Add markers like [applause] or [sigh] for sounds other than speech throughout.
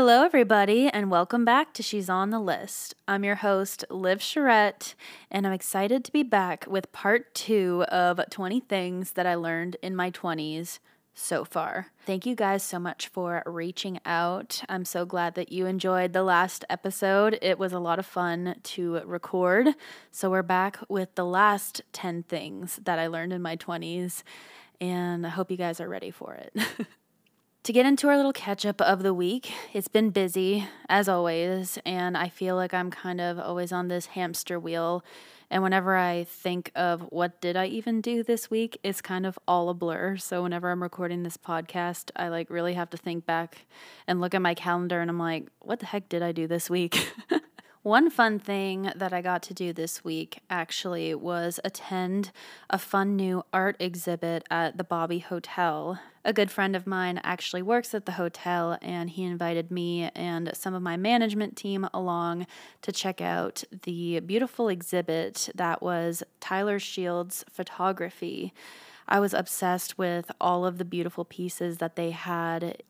Hello, everybody, and welcome back to She's on the List. I'm your host, Liv Charette, and I'm excited to be back with part two of 20 things that I learned in my 20s so far. Thank you guys so much for reaching out. I'm so glad that you enjoyed the last episode. It was a lot of fun to record. So, we're back with the last 10 things that I learned in my 20s, and I hope you guys are ready for it. [laughs] to get into our little catch up of the week, it's been busy as always, and I feel like I'm kind of always on this hamster wheel. And whenever I think of what did I even do this week, it's kind of all a blur. So whenever I'm recording this podcast, I like really have to think back and look at my calendar and I'm like, what the heck did I do this week? [laughs] One fun thing that I got to do this week actually was attend a fun new art exhibit at the Bobby Hotel. A good friend of mine actually works at the hotel, and he invited me and some of my management team along to check out the beautiful exhibit that was Tyler Shields' photography. I was obsessed with all of the beautiful pieces that they had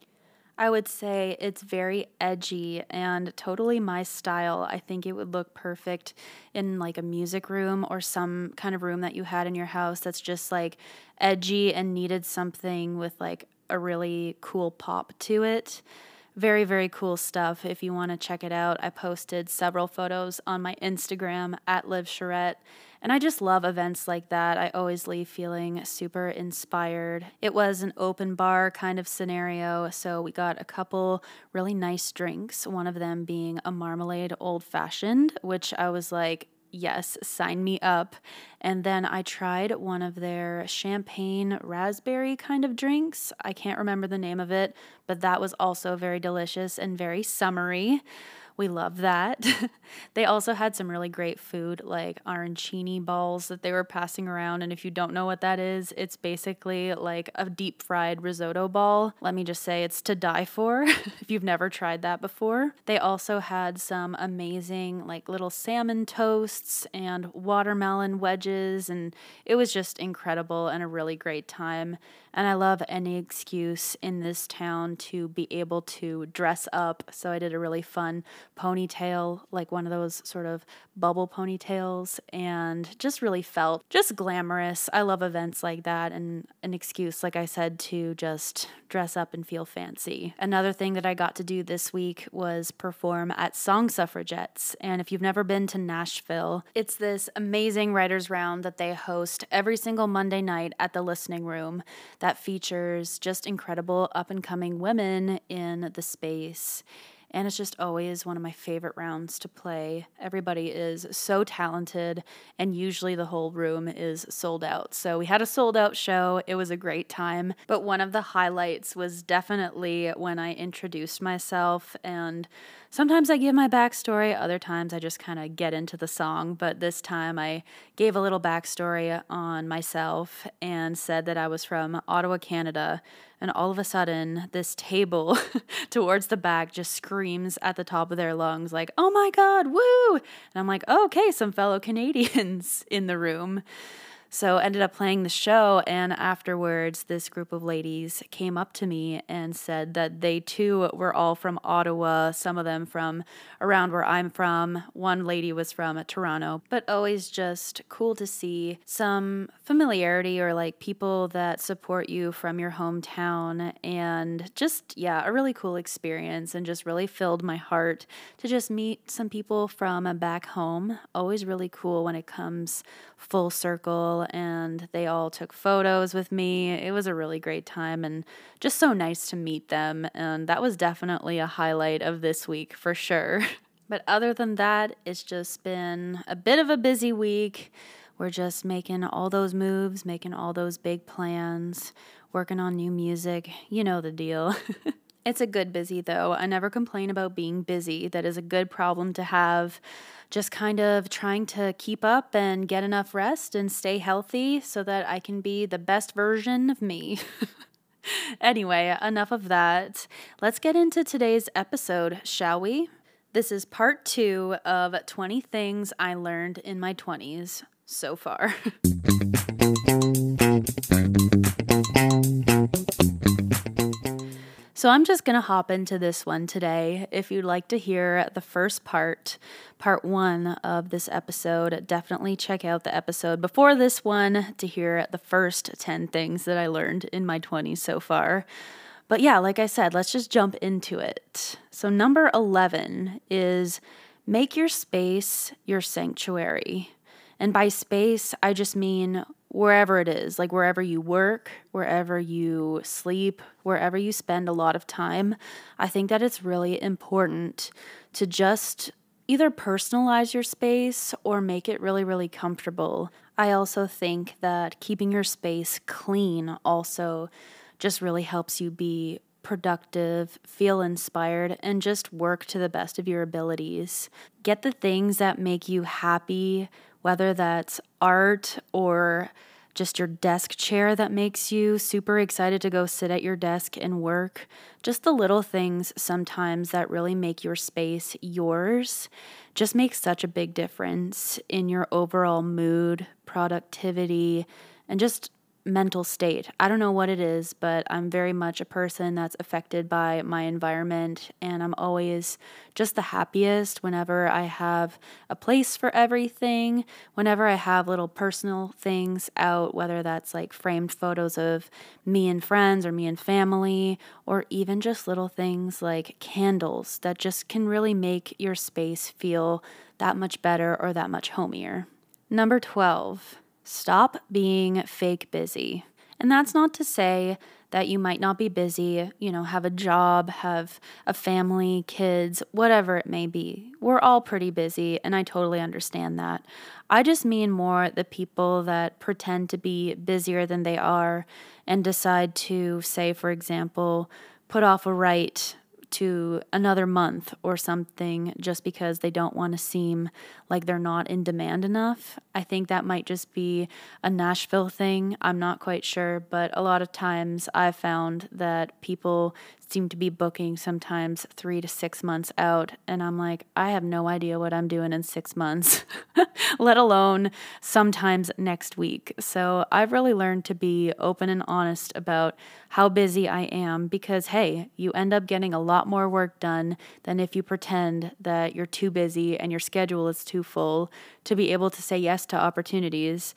I would say it's very edgy and totally my style. I think it would look perfect in like a music room or some kind of room that you had in your house that's just like edgy and needed something with like a really cool pop to it. Very, very cool stuff. If you want to check it out, I posted several photos on my Instagram at Liv Charette and I just love events like that. I always leave feeling super inspired. It was an open bar kind of scenario, so we got a couple really nice drinks, one of them being a marmalade old fashioned, which I was like, yes, sign me up. And then I tried one of their champagne raspberry kind of drinks. I can't remember the name of it, but that was also very delicious and very summery. We love that. [laughs] they also had some really great food like arancini balls that they were passing around. And if you don't know what that is, it's basically like a deep fried risotto ball. Let me just say it's to die for [laughs] if you've never tried that before. They also had some amazing like little salmon toasts and watermelon wedges. And it was just incredible and a really great time. And I love any excuse in this town to be able to dress up. So I did a really fun ponytail, like one of those sort of bubble ponytails, and just really felt just glamorous. I love events like that and an excuse, like I said, to just dress up and feel fancy. Another thing that I got to do this week was perform at Song Suffragettes. And if you've never been to Nashville, it's this amazing writers' round that they host every single Monday night at the listening room that features just incredible up and coming women in the space. And it's just always one of my favorite rounds to play. Everybody is so talented, and usually the whole room is sold out. So we had a sold out show. It was a great time. But one of the highlights was definitely when I introduced myself and Sometimes I give my backstory, other times I just kind of get into the song. But this time I gave a little backstory on myself and said that I was from Ottawa, Canada. And all of a sudden, this table [laughs] towards the back just screams at the top of their lungs, like, oh my God, woo! And I'm like, oh, okay, some fellow Canadians [laughs] in the room. So ended up playing the show and afterwards this group of ladies came up to me and said that they too were all from Ottawa, some of them from around where I'm from. One lady was from Toronto, but always just cool to see some familiarity or like people that support you from your hometown and just yeah, a really cool experience and just really filled my heart to just meet some people from back home. Always really cool when it comes full circle and they all took photos with me. It was a really great time and just so nice to meet them. And that was definitely a highlight of this week for sure. [laughs] But other than that, it's just been a bit of a busy week. We're just making all those moves, making all those big plans, working on new music. You know the deal. [laughs] it's a good busy, though. I never complain about being busy. That is a good problem to have just kind of trying to keep up and get enough rest and stay healthy so that I can be the best version of me. [laughs] anyway, enough of that. Let's get into today's episode, shall we? This is part two of 20 things I learned in my 20s so far. [laughs] So I'm just going to hop into this one today. If you'd like to hear the first part, part one of this episode, definitely check out the episode before this one to hear the first 10 things that I learned in my 20s so far. But yeah, like I said, let's just jump into it. So, number 11 is make your space your sanctuary. And by space, I just mean wherever it is, like wherever you work, wherever you sleep, wherever you spend a lot of time, I think that it's really important to just either personalize your space or make it really, really comfortable. I also think that keeping your space clean also just really helps you be productive, feel inspired, and just work to the best of your abilities. Get the things that make you happy whether that's art or just your desk chair that makes you super excited to go sit at your desk and work. Just the little things sometimes that really make your space yours just makes such a big difference in your overall mood, productivity, and just mental state. I don't know what it is, but I'm very much a person that's affected by my environment, and I'm always just the happiest whenever I have a place for everything, whenever I have little personal things out, whether that's like framed photos of me and friends or me and family, or even just little things like candles that just can really make your space feel that much better or that much homier. Number 12 Stop being fake busy. And that's not to say that you might not be busy, you know, have a job, have a family, kids, whatever it may be. We're all pretty busy, and I totally understand that. I just mean more the people that pretend to be busier than they are and decide to, say, for example, put off a write to another month or something just because they don't want to seem like they're not in demand enough. I think that might just be a Nashville thing. I'm not quite sure, but a lot of times I've found that people seem to be booking sometimes three to six months out. And I'm like, I have no idea what I'm doing in six months, [laughs] let alone sometimes next week. So I've really learned to be open and honest about how busy I am because, hey, you end up getting a lot more work done than if you pretend that you're too busy and your schedule is too full to be able to say yes to opportunities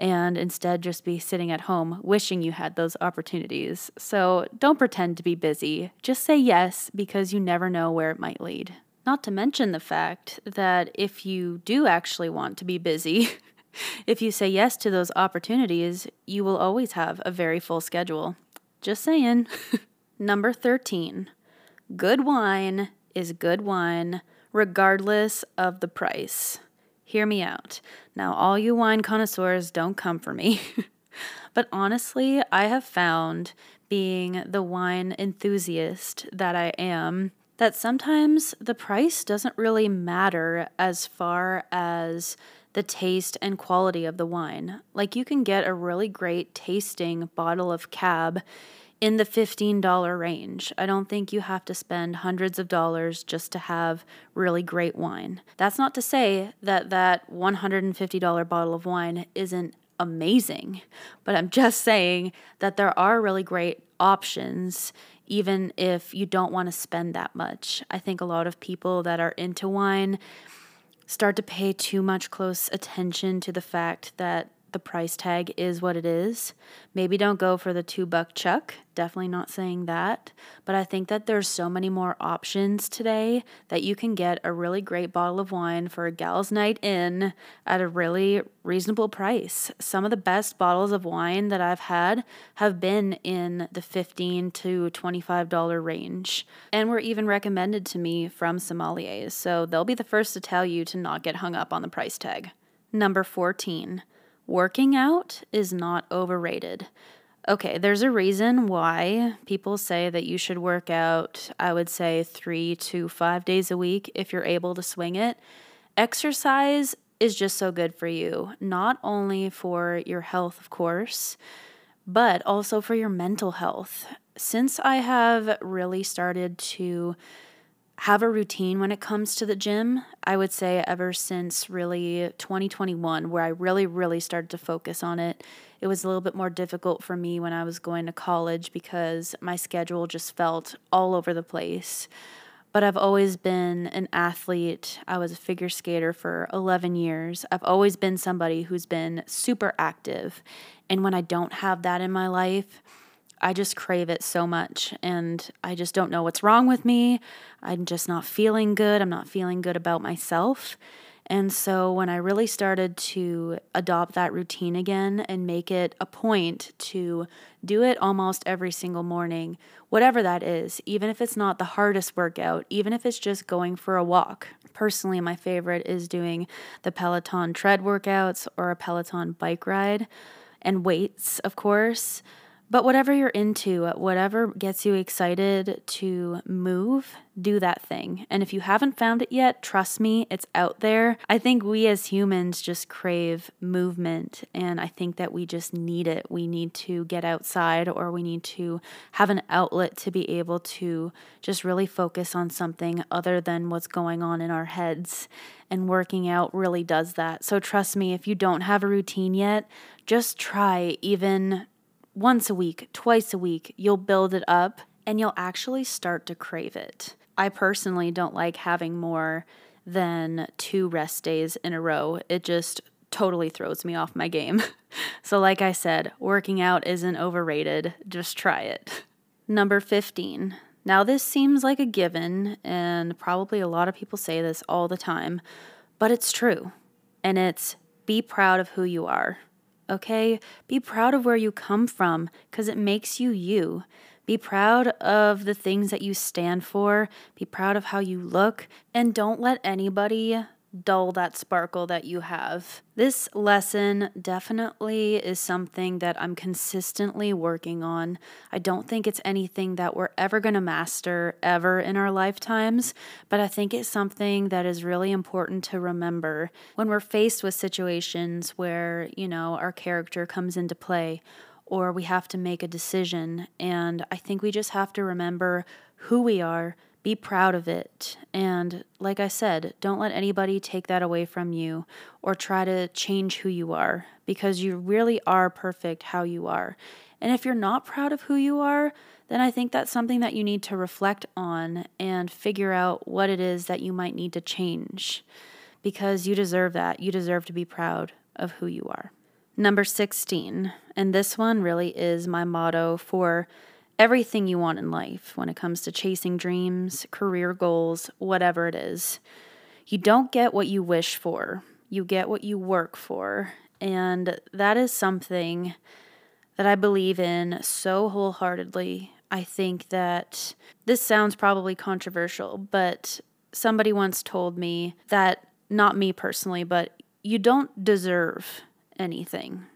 and instead just be sitting at home wishing you had those opportunities. So don't pretend to be busy. Just say yes because you never know where it might lead. Not to mention the fact that if you do actually want to be busy, [laughs] if you say yes to those opportunities, you will always have a very full schedule. Just saying. [laughs] Number 13 Good wine is good wine regardless of the price. Hear me out. Now, all you wine connoisseurs, don't come for me. [laughs] but honestly, I have found, being the wine enthusiast that I am, that sometimes the price doesn't really matter as far as the taste and quality of the wine. Like, you can get a really great tasting bottle of cab in the $15 range. I don't think you have to spend hundreds of dollars just to have really great wine. That's not to say that that $150 bottle of wine isn't amazing, but I'm just saying that there are really great options even if you don't want to spend that much. I think a lot of people that are into wine start to pay too much close attention to the fact that the price tag is what it is. Maybe don't go for the two buck chuck. Definitely not saying that. But I think that there's so many more options today that you can get a really great bottle of wine for a gal's night in at a really reasonable price. Some of the best bottles of wine that I've had have been in the 15 to $25 range and were even recommended to me from sommeliers. So they'll be the first to tell you to not get hung up on the price tag. Number 14 Working out is not overrated. Okay, there's a reason why people say that you should work out, I would say three to five days a week if you're able to swing it. Exercise is just so good for you, not only for your health, of course, but also for your mental health. Since I have really started to have a routine when it comes to the gym. I would say ever since really 2021, where I really, really started to focus on it, It was a little bit more difficult for me when I was going to college because my schedule just felt all over the place. But I've always been an athlete. I was a figure skater for 11 years. I've always been somebody who's been super active. And when I don't have that in my life, I just crave it so much and I just don't know what's wrong with me. I'm just not feeling good. I'm not feeling good about myself. And so when I really started to adopt that routine again and make it a point to do it almost every single morning, whatever that is, even if it's not the hardest workout, even if it's just going for a walk. Personally, my favorite is doing the Peloton tread workouts or a Peloton bike ride and weights, of course. But whatever you're into, whatever gets you excited to move, do that thing. And if you haven't found it yet, trust me, it's out there. I think we as humans just crave movement, and I think that we just need it. We need to get outside or we need to have an outlet to be able to just really focus on something other than what's going on in our heads. And working out really does that. So trust me, if you don't have a routine yet, just try even once a week, twice a week, you'll build it up and you'll actually start to crave it. I personally don't like having more than two rest days in a row. It just totally throws me off my game. [laughs] so, like I said, working out isn't overrated. Just try it. Number 15. Now, this seems like a given, and probably a lot of people say this all the time, but it's true. And it's be proud of who you are okay? Be proud of where you come from because it makes you you. Be proud of the things that you stand for. Be proud of how you look. And don't let anybody dull that sparkle that you have. This lesson definitely is something that I'm consistently working on. I don't think it's anything that we're ever going to master ever in our lifetimes, but I think it's something that is really important to remember when we're faced with situations where, you know, our character comes into play or we have to make a decision. And I think we just have to remember who we are be proud of it. And like I said, don't let anybody take that away from you or try to change who you are because you really are perfect how you are. And if you're not proud of who you are, then I think that's something that you need to reflect on and figure out what it is that you might need to change because you deserve that. You deserve to be proud of who you are. Number 16, and this one really is my motto for everything you want in life when it comes to chasing dreams, career goals, whatever it is. You don't get what you wish for, you get what you work for. And that is something that I believe in so wholeheartedly. I think that this sounds probably controversial, but somebody once told me that, not me personally, but you don't deserve anything.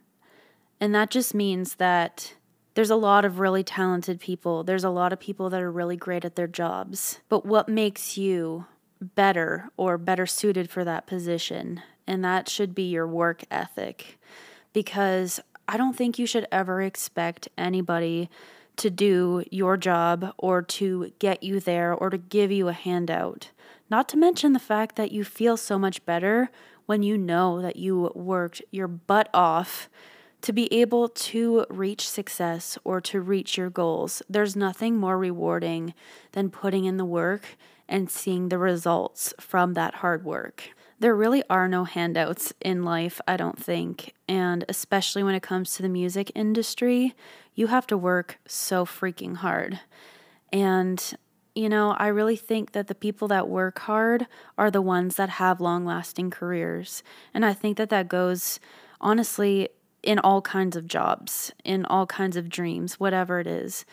And that just means that there's a lot of really talented people. There's a lot of people that are really great at their jobs. But what makes you better or better suited for that position? And that should be your work ethic. Because I don't think you should ever expect anybody to do your job or to get you there or to give you a handout. Not to mention the fact that you feel so much better when you know that you worked your butt off to be able to reach success or to reach your goals, there's nothing more rewarding than putting in the work and seeing the results from that hard work. There really are no handouts in life, I don't think. And especially when it comes to the music industry, you have to work so freaking hard. And, you know, I really think that the people that work hard are the ones that have long lasting careers. And I think that that goes, honestly, in all kinds of jobs, in all kinds of dreams, whatever it is.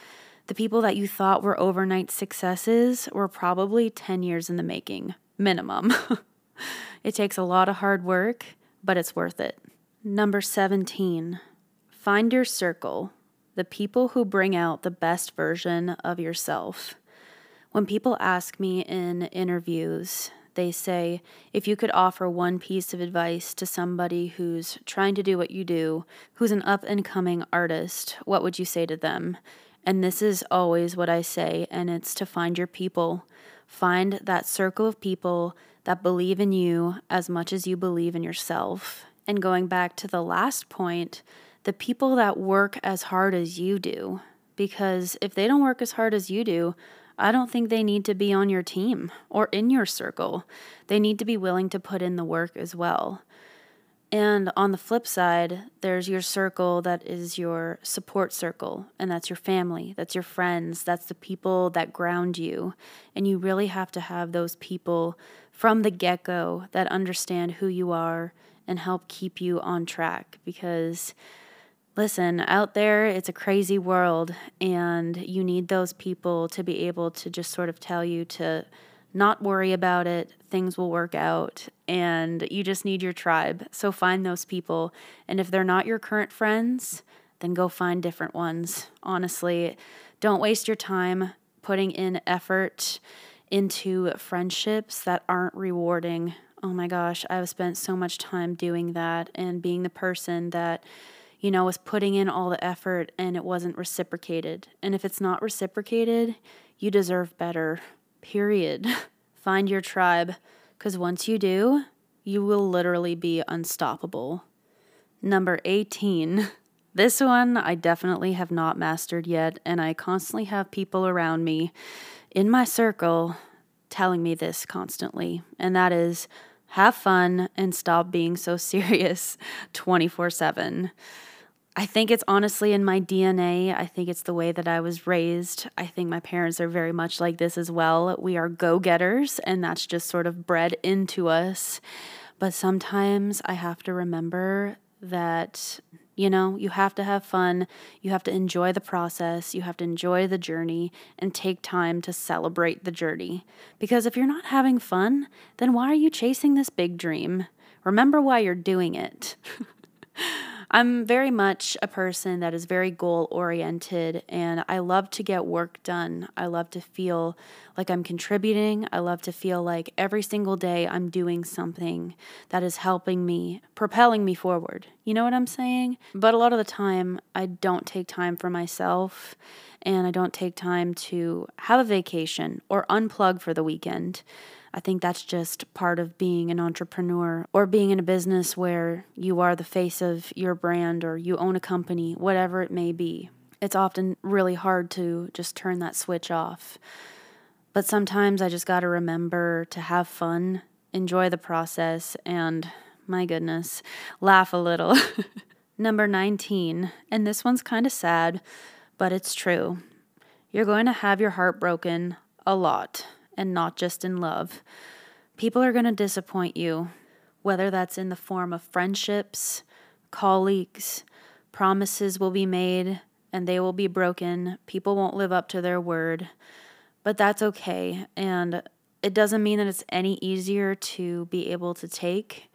The people that you thought were overnight successes were probably 10 years in the making, minimum. [laughs] it takes a lot of hard work, but it's worth it. Number 17, find your circle, the people who bring out the best version of yourself. When people ask me in interviews, they say if you could offer one piece of advice to somebody who's trying to do what you do, who's an up and coming artist, what would you say to them? And this is always what I say, and it's to find your people. Find that circle of people that believe in you as much as you believe in yourself. And going back to the last point, the people that work as hard as you do. Because if they don't work as hard as you do, I don't think they need to be on your team or in your circle. They need to be willing to put in the work as well. And on the flip side, there's your circle that is your support circle, and that's your family, that's your friends, that's the people that ground you. And you really have to have those people from the get go that understand who you are and help keep you on track because listen, out there, it's a crazy world, and you need those people to be able to just sort of tell you to not worry about it. Things will work out, and you just need your tribe. So find those people. And if they're not your current friends, then go find different ones. Honestly, don't waste your time putting in effort into friendships that aren't rewarding. Oh my gosh, I've spent so much time doing that and being the person that you know, was putting in all the effort and it wasn't reciprocated. And if it's not reciprocated, you deserve better. Period. [laughs] Find your tribe, because once you do, you will literally be unstoppable. Number 18. [laughs] This one I definitely have not mastered yet, and I constantly have people around me in my circle telling me this constantly, and that is have fun and stop being so [laughs] serious 24 7. I think it's honestly in my DNA. I think it's the way that I was raised. I think my parents are very much like this as well. We are go getters, and that's just sort of bred into us. But sometimes I have to remember that, you know, you have to have fun. You have to enjoy the process. You have to enjoy the journey and take time to celebrate the journey. Because if you're not having fun, then why are you chasing this big dream? Remember why you're doing it. [laughs] I'm very much a person that is very goal oriented and I love to get work done. I love to feel like I'm contributing. I love to feel like every single day I'm doing something that is helping me, propelling me forward. You know what I'm saying? But a lot of the time, I don't take time for myself and I don't take time to have a vacation or unplug for the weekend. I think that's just part of being an entrepreneur or being in a business where you are the face of your brand or you own a company, whatever it may be. It's often really hard to just turn that switch off. But sometimes I just got to remember to have fun, enjoy the process, and my goodness, laugh a little. [laughs] Number 19, and this one's kind of sad, but it's true. You're going to have your heart broken a lot and not just in love. People are going to disappoint you, whether that's in the form of friendships, colleagues, promises will be made and they will be broken. People won't live up to their word, but that's okay. And it doesn't mean that it's any easier to be able to take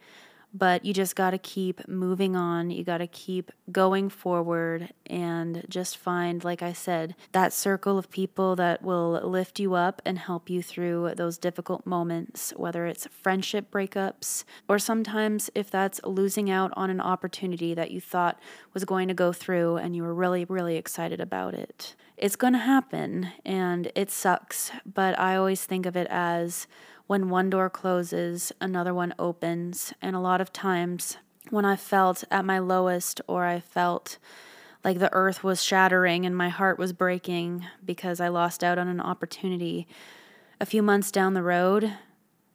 but you just got to keep moving on. You got to keep going forward and just find, like I said, that circle of people that will lift you up and help you through those difficult moments, whether it's friendship breakups or sometimes if that's losing out on an opportunity that you thought was going to go through and you were really, really excited about it. It's going to happen and it sucks, but I always think of it as when one door closes, another one opens. And a lot of times, when I felt at my lowest or I felt like the earth was shattering and my heart was breaking because I lost out on an opportunity, a few months down the road,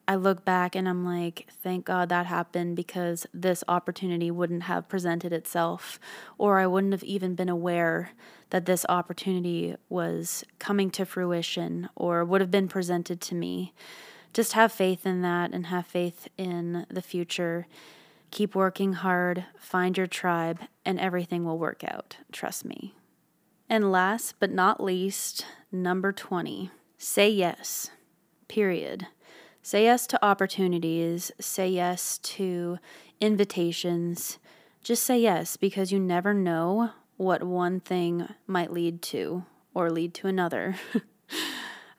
I look back and I'm like, thank God that happened because this opportunity wouldn't have presented itself, or I wouldn't have even been aware that this opportunity was coming to fruition or would have been presented to me just have faith in that and have faith in the future. Keep working hard, find your tribe, and everything will work out. Trust me. And last but not least, number 20 say yes, period. Say yes to opportunities, say yes to invitations. Just say yes because you never know what one thing might lead to or lead to another. [laughs]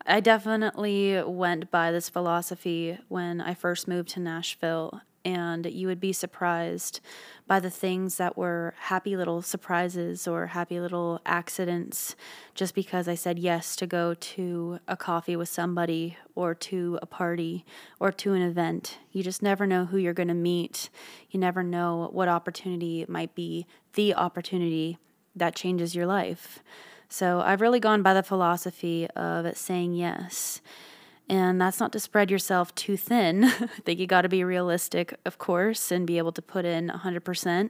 I definitely went by this philosophy when I first moved to Nashville. and you would be surprised by the things that were happy little surprises or happy little accidents just because I said yes to go to a coffee with somebody or to a party or to an event. You just never know who you're going to meet. You never know what opportunity might be the opportunity that changes your life. So I've really gone by the philosophy of saying yes. And that's not to spread yourself too thin. [laughs] I think you got to be realistic, of course, and be able to put in 100%.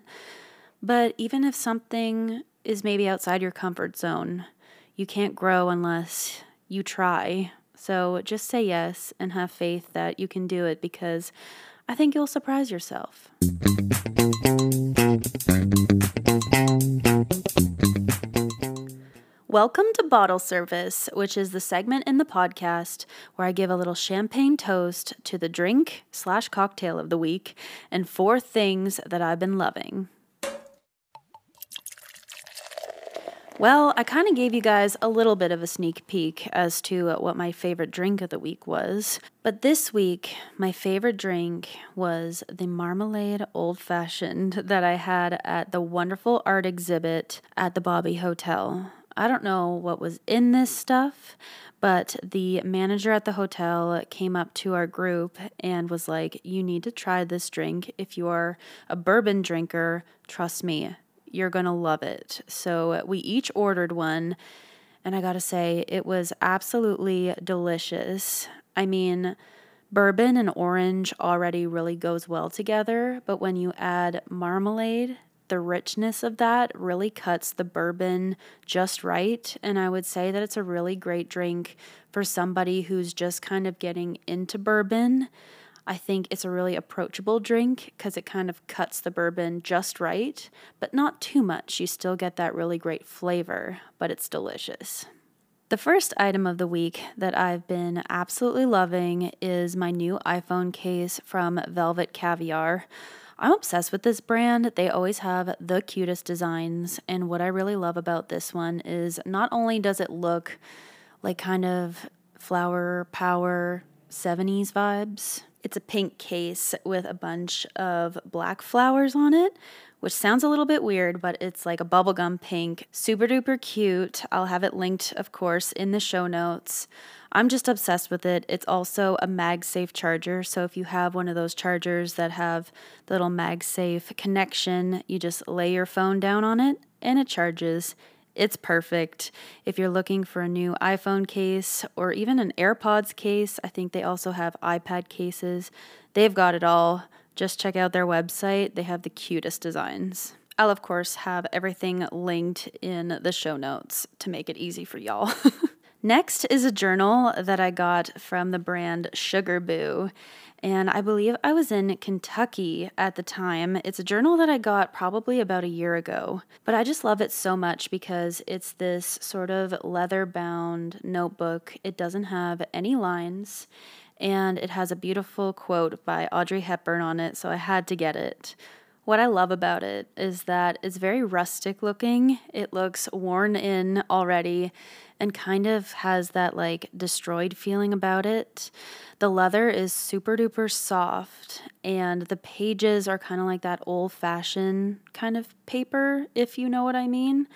But even if something is maybe outside your comfort zone, you can't grow unless you try. So just say yes and have faith that you can do it because I think you'll surprise yourself. Welcome to Bottle Service, which is the segment in the podcast where I give a little champagne toast to the drink slash cocktail of the week and four things that I've been loving. Well, I kind of gave you guys a little bit of a sneak peek as to what my favorite drink of the week was. But this week, my favorite drink was the marmalade old fashioned that I had at the wonderful art exhibit at the Bobby Hotel. I don't know what was in this stuff, but the manager at the hotel came up to our group and was like, You need to try this drink. If you are a bourbon drinker, trust me, you're going to love it. So we each ordered one, and I got to say, it was absolutely delicious. I mean, bourbon and orange already really goes well together, but when you add marmalade, the richness of that really cuts the bourbon just right. And I would say that it's a really great drink for somebody who's just kind of getting into bourbon. I think it's a really approachable drink because it kind of cuts the bourbon just right, but not too much. You still get that really great flavor, but it's delicious. The first item of the week that I've been absolutely loving is my new iPhone case from Velvet Caviar. I'm obsessed with this brand. They always have the cutest designs. And what I really love about this one is not only does it look like kind of flower power 70s vibes, it's a pink case with a bunch of black flowers on it, which sounds a little bit weird, but it's like a bubblegum pink. Super duper cute. I'll have it linked, of course, in the show notes. I'm just obsessed with it. It's also a MagSafe charger. So if you have one of those chargers that have the little MagSafe connection, you just lay your phone down on it and it charges. It's perfect. If you're looking for a new iPhone case or even an AirPods case, I think they also have iPad cases. They've got it all. Just check out their website. They have the cutest designs. I'll, of course, have everything linked in the show notes to make it easy for y'all. [laughs] Next is a journal that I got from the brand Sugar Boo. And I believe I was in Kentucky at the time. It's a journal that I got probably about a year ago. But I just love it so much because it's this sort of leather bound notebook. It doesn't have any lines and it has a beautiful quote by Audrey Hepburn on it, so I had to get it. What I love about it is that it's very rustic looking. It looks worn in already and kind of has that like destroyed feeling about it. The leather is super duper soft and the pages are kind of like that old fashioned kind of paper, if you know what I mean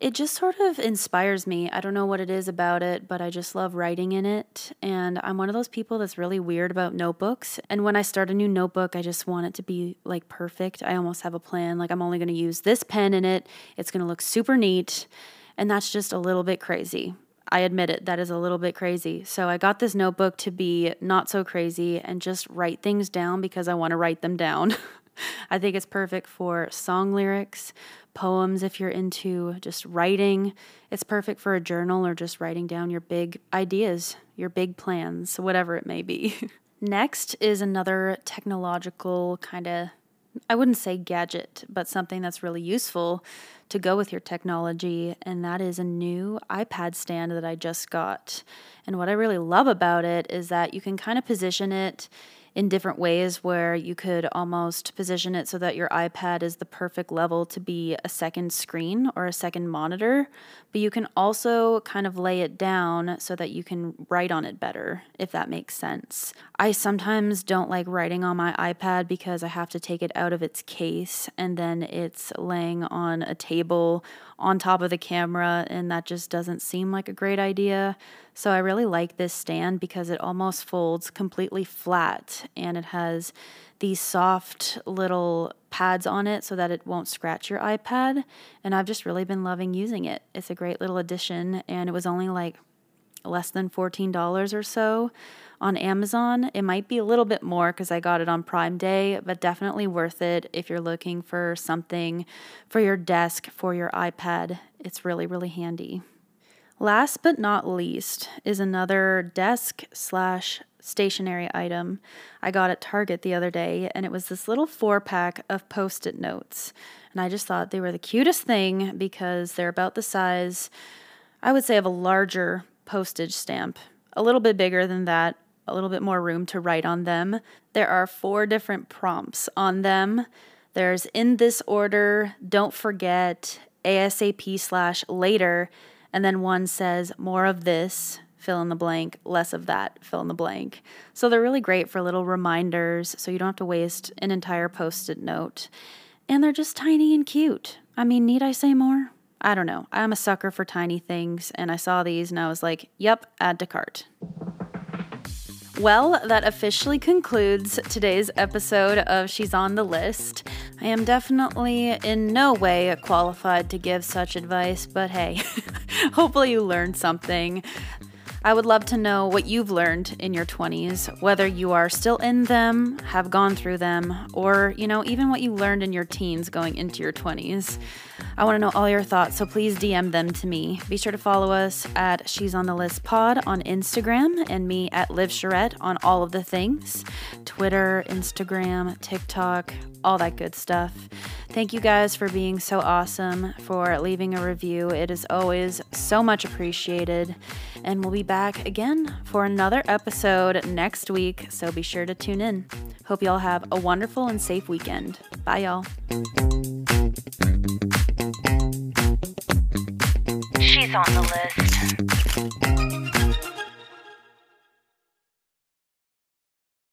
it just sort of inspires me. I don't know what it is about it, but I just love writing in it. And I'm one of those people that's really weird about notebooks. And when I start a new notebook, I just want it to be like perfect. I almost have a plan. Like, I'm only going to use this pen in it, it's going to look super neat. And that's just a little bit crazy. I admit it, that is a little bit crazy. So I got this notebook to be not so crazy and just write things down because I want to write them down. [laughs] I think it's perfect for song lyrics, poems if you're into just writing. It's perfect for a journal or just writing down your big ideas, your big plans, whatever it may be. [laughs] Next is another technological kind of, I wouldn't say gadget, but something that's really useful to go with your technology, and that is a new iPad stand that I just got. And what I really love about it is that you can kind of position it in different ways where you could almost position it so that your iPad is the perfect level to be a second screen or a second monitor. But you can also kind of lay it down so that you can write on it better, if that makes sense. I sometimes don't like writing on my iPad because I have to take it out of its case and then it's laying on a table on top of the camera, and that just doesn't seem like a great idea. So I really like this stand because it almost folds completely flat and it has these soft little pads on it so that it won't scratch your iPad. And I've just really been loving using it. It's a great little addition, and it was only like less than $14 or so on Amazon. It might be a little bit more because I got it on Prime Day, but definitely worth it if you're looking for something for your desk for your iPad. It's really, really handy. Last but not least is another desk slash stationery item I got at Target the other day, and it was this little four pack of post it notes. And I just thought they were the cutest thing because they're about the size, I would say, of a larger postage stamp, a little bit bigger than that, a little bit more room to write on them. There are four different prompts on them. There's in this order, don't forget, ASAP slash later, and then one says more of this, fill in the blank, less of that, fill in the blank. So they're really great for little reminders so you don't have to waste an entire post it note. And they're just tiny and cute. I mean, need I say more? I don't know. I'm a sucker for tiny things, and I saw these and I was like, yep, add to cart. Well, that officially concludes today's episode of She's on the List. I am definitely in no way qualified to give such advice, but hey, [laughs] hopefully you learned something. I would love to know what you've learned in your 20s, whether you are still in them, have gone through them, or, you know, even what you learned in your teens going into your 20s. I want to know all your thoughts, so please DM them to me. Be sure to follow us at She's on the List Pod on Instagram and me at Liv Charette on all of the things Twitter, Instagram, TikTok, all that good stuff. Thank you guys for being so awesome, for leaving a review. It is always so much appreciated. And we'll be back again for another episode next week, so be sure to tune in. Hope y'all have a wonderful and safe weekend. Bye, y'all. She's on the list.